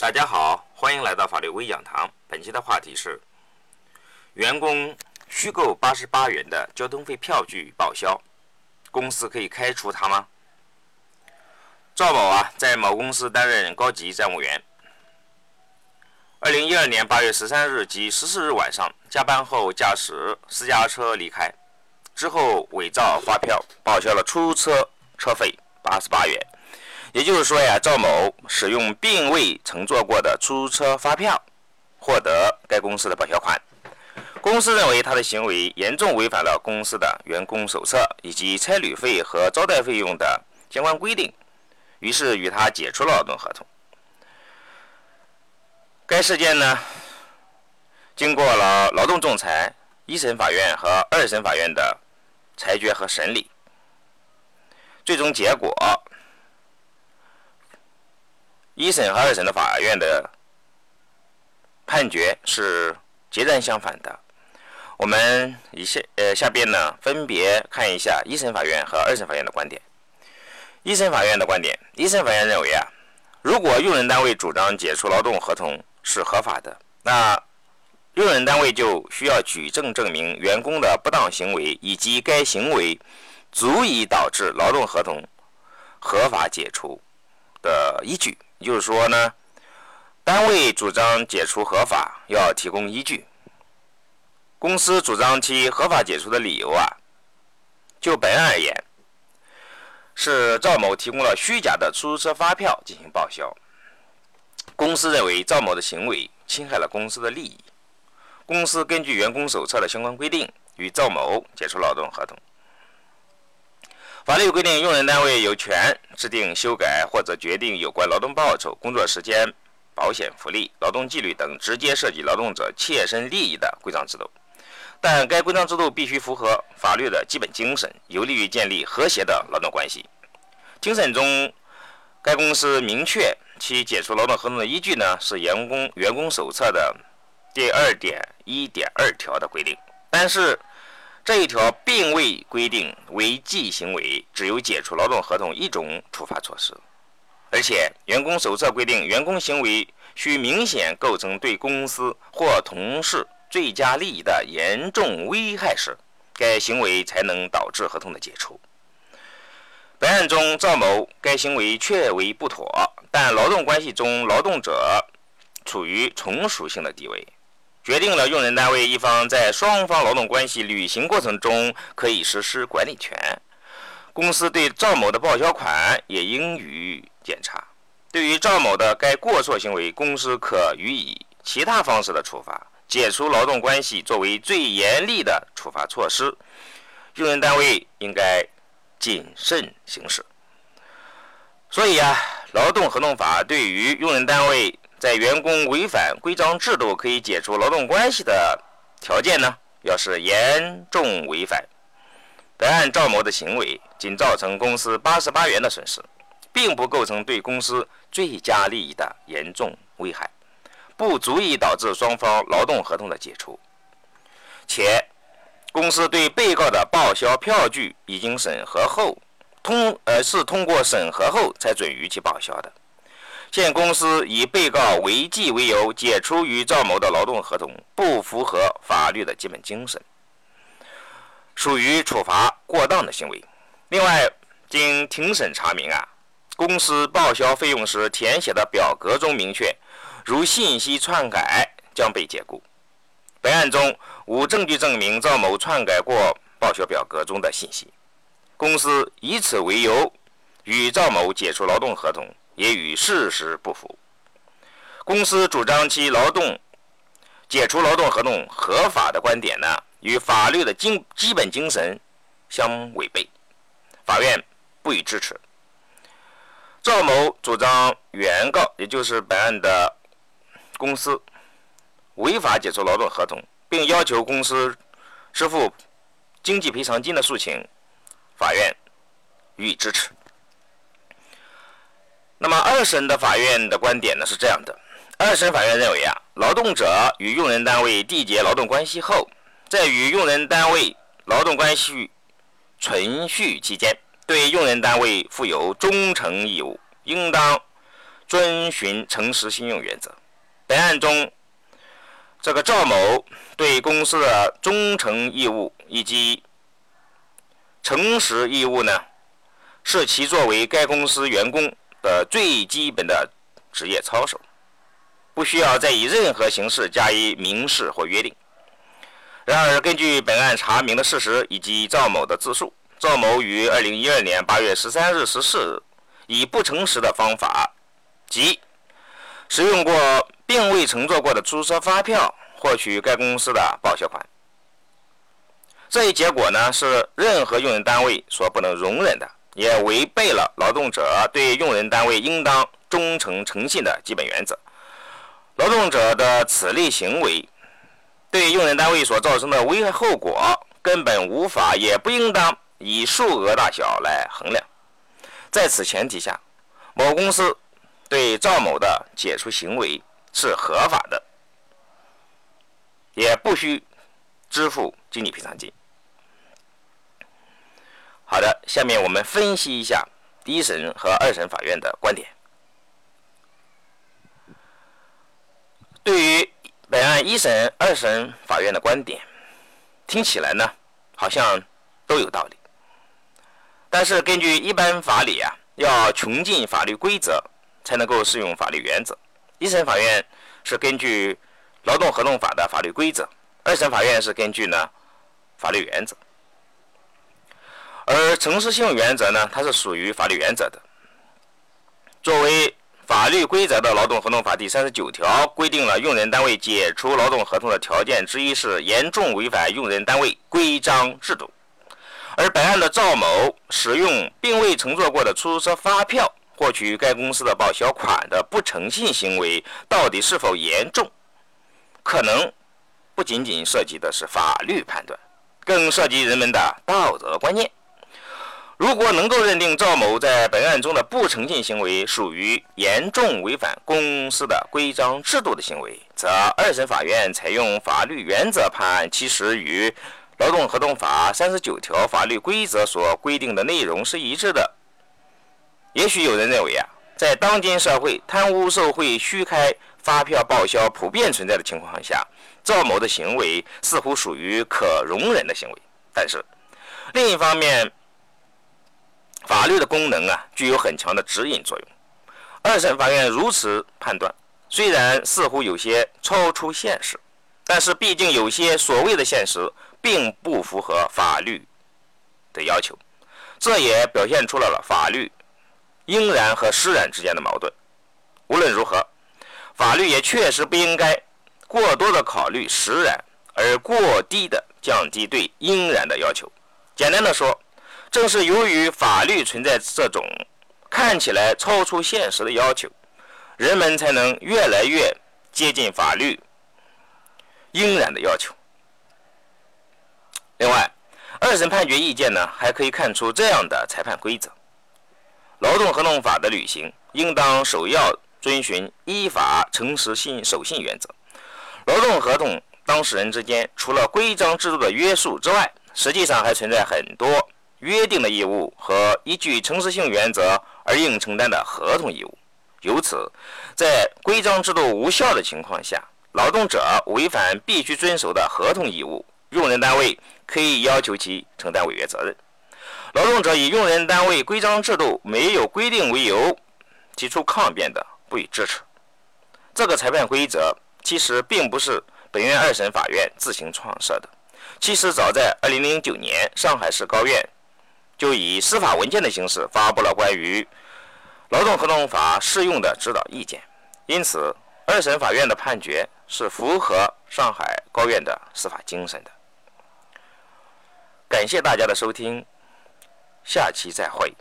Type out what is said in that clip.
大家好，欢迎来到法律微讲堂。本期的话题是：员工虚构八十八元的交通费票据报销，公司可以开除他吗？赵某啊，在某公司担任高级站务员。二零一二年八月十三日及十四日晚上，加班后驾驶私家车离开，之后伪造发票报销了出租车车费八十八元。也就是说呀，赵某使用并未乘坐过的出租车发票获得该公司的报销款。公司认为他的行为严重违反了公司的员工手册以及差旅费和招待费用的相关规定，于是与他解除了劳动合同。该事件呢，经过了劳动仲裁一审法院和二审法院的裁决和审理，最终结果。一审和二审的法院的判决是截然相反的。我们以下呃下边呢，分别看一下一审法院和二审法院的观点。一审法院的观点，一审法院认为啊，如果用人单位主张解除劳动合同是合法的，那用人单位就需要举证证明员工的不当行为以及该行为足以导致劳动合同合法解除的依据。就是说呢，单位主张解除合法要提供依据，公司主张其合法解除的理由啊，就本案而言，是赵某提供了虚假的出租车发票进行报销。公司认为赵某的行为侵害了公司的利益，公司根据员工手册的相关规定与赵某解除劳动合同。法律规定，用人单位有权制定、修改或者决定有关劳动报酬、工作时间、保险福利、劳动纪律等直接涉及劳动者切身利益的规章制度。但该规章制度必须符合法律的基本精神，有利于建立和谐的劳动关系。庭审中，该公司明确其解除劳动合同的依据呢，是员工员工手册的第二点一点二条的规定。但是，这一条并未规定违纪行为只有解除劳动合同一种处罚措施，而且员工手册规定，员工行为需明显构成对公司或同事最佳利益的严重危害时，该行为才能导致合同的解除。本案中，赵某该行为确为不妥，但劳动关系中劳动者处于从属性的地位。决定了用人单位一方在双方劳动关系履行过程中可以实施管理权。公司对赵某的报销款也应予检查。对于赵某的该过错行为，公司可予以其他方式的处罚。解除劳动关系作为最严厉的处罚措施，用人单位应该谨慎行事。所以啊，劳动合同法对于用人单位。在员工违反规章制度可以解除劳动关系的条件呢，要是严重违反，本案赵某的行为仅造成公司八十八元的损失，并不构成对公司最佳利益的严重危害，不足以导致双方劳动合同的解除，且公司对被告的报销票据已经审核后通呃是通过审核后才准予其报销的。现公司以被告违纪为由解除与赵某的劳动合同，不符合法律的基本精神，属于处罚过当的行为。另外，经庭审查明啊，公司报销费用时填写的表格中明确，如信息篡改将被解雇。本案中无证据证明赵某篡改过报销表格中的信息，公司以此为由与赵某解除劳动合同。也与事实不符。公司主张其劳动解除劳动合同合法的观点呢，与法律的精基本精神相违背，法院不予支持。赵某主张原告，也就是本案的公司违法解除劳动合同，并要求公司支付经济赔偿金的诉请，法院予以支持。那么二审的法院的观点呢是这样的：二审法院认为啊，劳动者与用人单位缔结劳动关系后，在与用人单位劳动关系存续期间，对用人单位负有忠诚义务，应当遵循诚实信用原则。本案中，这个赵某对公司的忠诚义务以及诚实义务呢，是其作为该公司员工的最基本的职业操守，不需要再以任何形式加以明示或约定。然而，根据本案查明的事实以及赵某的自述，赵某于二零一二年八月十三日、十四日，以不诚实的方法，即使用过并未乘坐过的出租车发票，获取该公司的报销款。这一结果呢，是任何用人单位所不能容忍的，也违背了劳动者对用人单位应当忠诚诚信的基本原则。劳动者的此类行为，对用人单位所造成的危害后果，根本无法也不应当。以数额大小来衡量，在此前提下，某公司对赵某的解除行为是合法的，也不需支付经济赔偿金。好的，下面我们分析一下一审和二审法院的观点。对于本案一审、二审法院的观点，听起来呢，好像都有道理。但是根据一般法理啊，要穷尽法律规则才能够适用法律原则。一审法院是根据劳动合同法的法律规则，二审法院是根据呢法律原则。而诚实信用原则呢，它是属于法律原则的。作为法律规则的劳动合同法第三十九条规定了用人单位解除劳动合同的条件之一是严重违反用人单位规章制度。而本案的赵某使用并未乘坐过的出租车发票获取该公司的报销款的不诚信行为，到底是否严重？可能不仅仅涉及的是法律判断，更涉及人们的道德观念。如果能够认定赵某在本案中的不诚信行为属于严重违反公司的规章制度的行为，则二审法院采用法律原则判案，其实与。劳动合同法三十九条法律规则所规定的内容是一致的。也许有人认为啊，在当今社会贪污受贿、虚开发票报销普遍存在的情况下，赵某的行为似乎属于可容忍的行为。但是，另一方面，法律的功能啊，具有很强的指引作用。二审法院如此判断，虽然似乎有些超出现实，但是毕竟有些所谓的现实。并不符合法律的要求，这也表现出来了法律应然和施然之间的矛盾。无论如何，法律也确实不应该过多的考虑实然，而过低的降低对应然的要求。简单的说，正是由于法律存在这种看起来超出现实的要求，人们才能越来越接近法律应然的要求。另外，二审判决意见呢，还可以看出这样的裁判规则：劳动合同法的履行，应当首要遵循依法、诚实、信守信原则。劳动合同当事人之间，除了规章制度的约束之外，实际上还存在很多约定的义务和依据诚实性原则而应承担的合同义务。由此，在规章制度无效的情况下，劳动者违反必须遵守的合同义务，用人单位。可以要求其承担违约责任。劳动者以用人单位规章制度没有规定为由提出抗辩的，不予支持。这个裁判规则其实并不是本院二审法院自行创设的，其实早在2009年，上海市高院就以司法文件的形式发布了关于劳动合同法适用的指导意见。因此，二审法院的判决是符合上海高院的司法精神的。感谢大家的收听，下期再会。